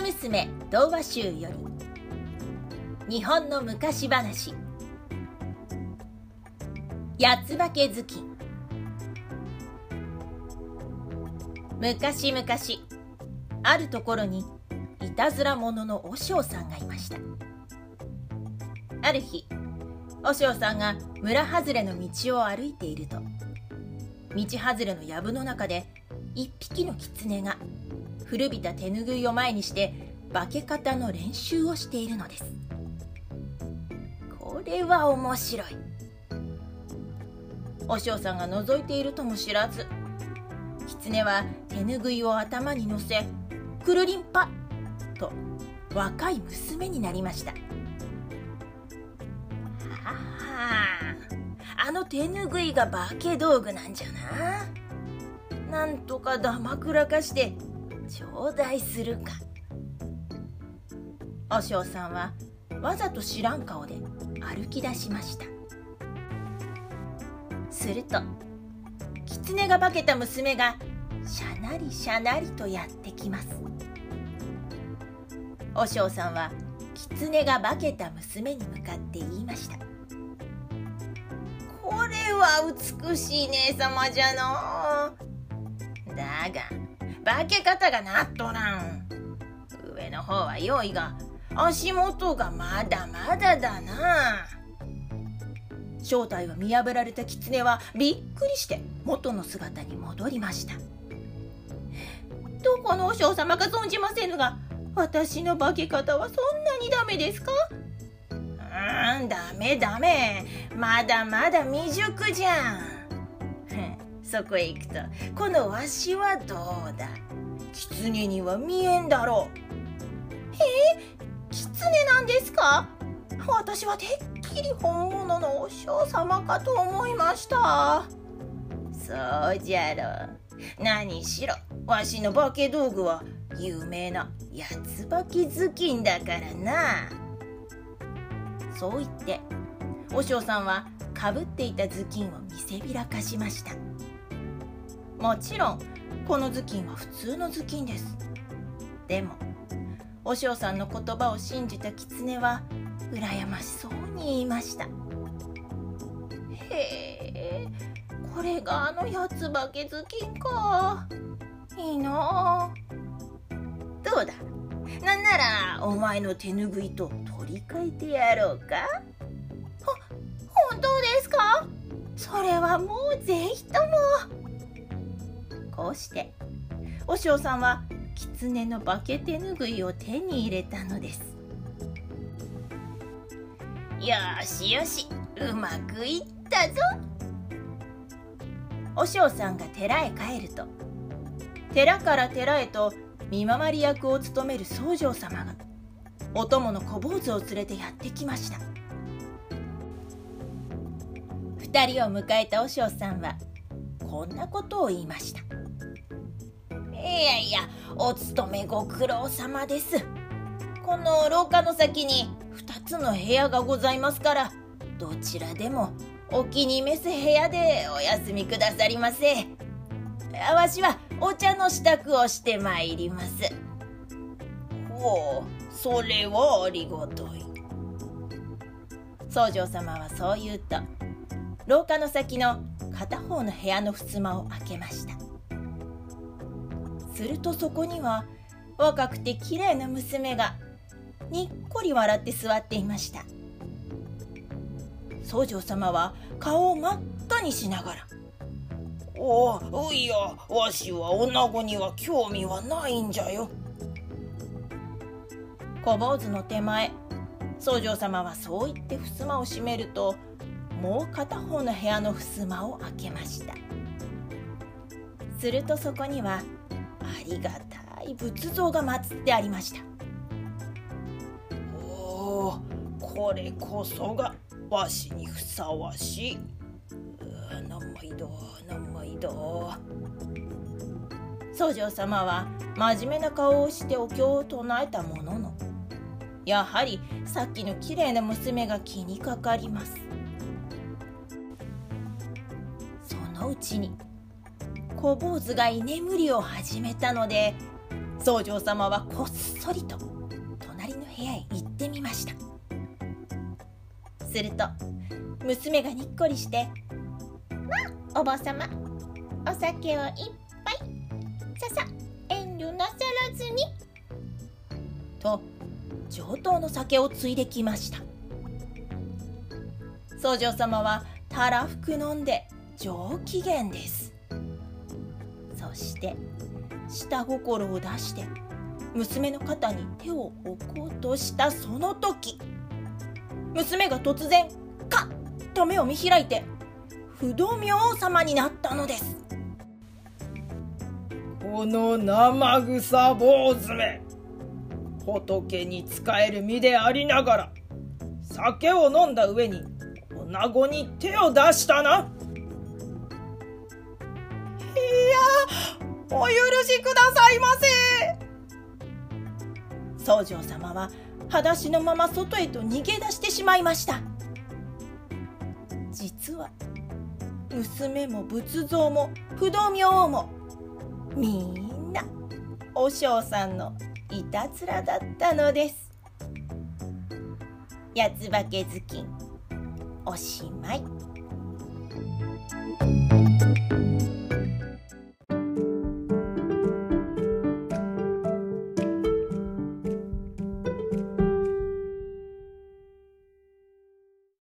娘童話集より。日本の昔話。八つ化け頭巾昔々あるところにいたずら者の和尚さんがいました。ある日和尚さんが村外れの道を歩いていると道外れの藪の中で一匹の狐が古びた手ぬぐいを前にして化け方の練習をしているのです。これは面白い。お嬢さんが覗いているとも知らず狐は手ぬぐいを頭に乗せくるりんぱと若い娘になりました。はああの手ぬぐいが化け道具なんじゃな。なんとかだまくらかして頂戴するか。和尚さんはわざと知らん顔で歩き出しました。すると狐が化けた娘がしゃなりしゃなりとやってきます。和尚さんは狐が化けた娘に向かって言いました。これは美しい姉様じゃのだが化け方がなっとらん。上の方は良いが。足元がまだまだだな。正体を見破られた狐はびっくりして元の姿に戻りました。どこの和尚様か存じませぬが私の化け方はそんなにダメですか？うーんダメダメ。まだまだ未熟じゃんそこへ行くとこのわしはどうだ？狐には見えんだろう。え？狐なんですか？私はてっきり本物のお嬢様かと思いました。そうじゃろ何しろわしの化け道具は有名な八つ化け頭巾だからな。そう言って和尚さんはかぶっていた頭巾を見せびらかしました。もちろんこの頭巾は普通の頭巾です。でも和尚さんの言葉を信じた狐は羨ましそうに言いました。へえこれがあの八つ化け頭巾か。いいな。どうだ？なんならお前の手ぬぐいと取り替えてやろうか？ほ本当ですか？それはもうぜひとも。こうして。和尚さんは狐の化け手ぬぐいを手に入れたのです。よしよしうまくいったぞ。和尚さんが寺へ帰ると寺から寺へと見回り役を務める僧正様がお供の小坊主を連れてやってきました。2人を迎えた和尚さんはこんなことを言いました。いやいやお勤めご苦労様です。この廊下の先に2つの部屋がございますからどちらでもお気に召す部屋でお休みくださりませ。わしはお茶の支度をしてまいります。ほうそれはありがたい。僧正様はそう言うと廊下の先の片方の部屋の襖を開けました。するとそこには若くて綺麗な娘がにっこり笑って座っていました。僧正様は顔を真っ赤にしながら「おおいやわしは女子には興味はないんじゃよ」小坊主の手前僧正様はそう言って襖を閉めるともう片方の部屋の襖を開けました。するとそこにはりがたい仏像が祀ってありました。おおこれこそがわしにふさわしい。ないどないど僧正様は真面目な顔をしてお経を唱えたもののやはりさっきの綺麗な娘が気にかかります。そのうちに小坊主が居眠りを始めたので僧正様はこっそりと隣の部屋へ行ってみました。すると娘がにっこりして「まあお坊様お酒をいっぱいささ遠慮なさらずに」と上等の酒をついできました。僧正様はたらふく飲んで上機嫌です。そして下心を出して娘の肩に手を置こうとしたその時娘が突然カッと目を見開いて不動明王様になったのです。この生臭坊主め仏に仕える身でありながら酒を飲んだ上に女子に手を出したな。やお許しくださいませ。宗城様は裸足のまま外へと逃げ出してしまいました。実は娘も仏像も不動明王もみんな和尚さんのいたずらだったのです。八つ化け頭巾おしまい。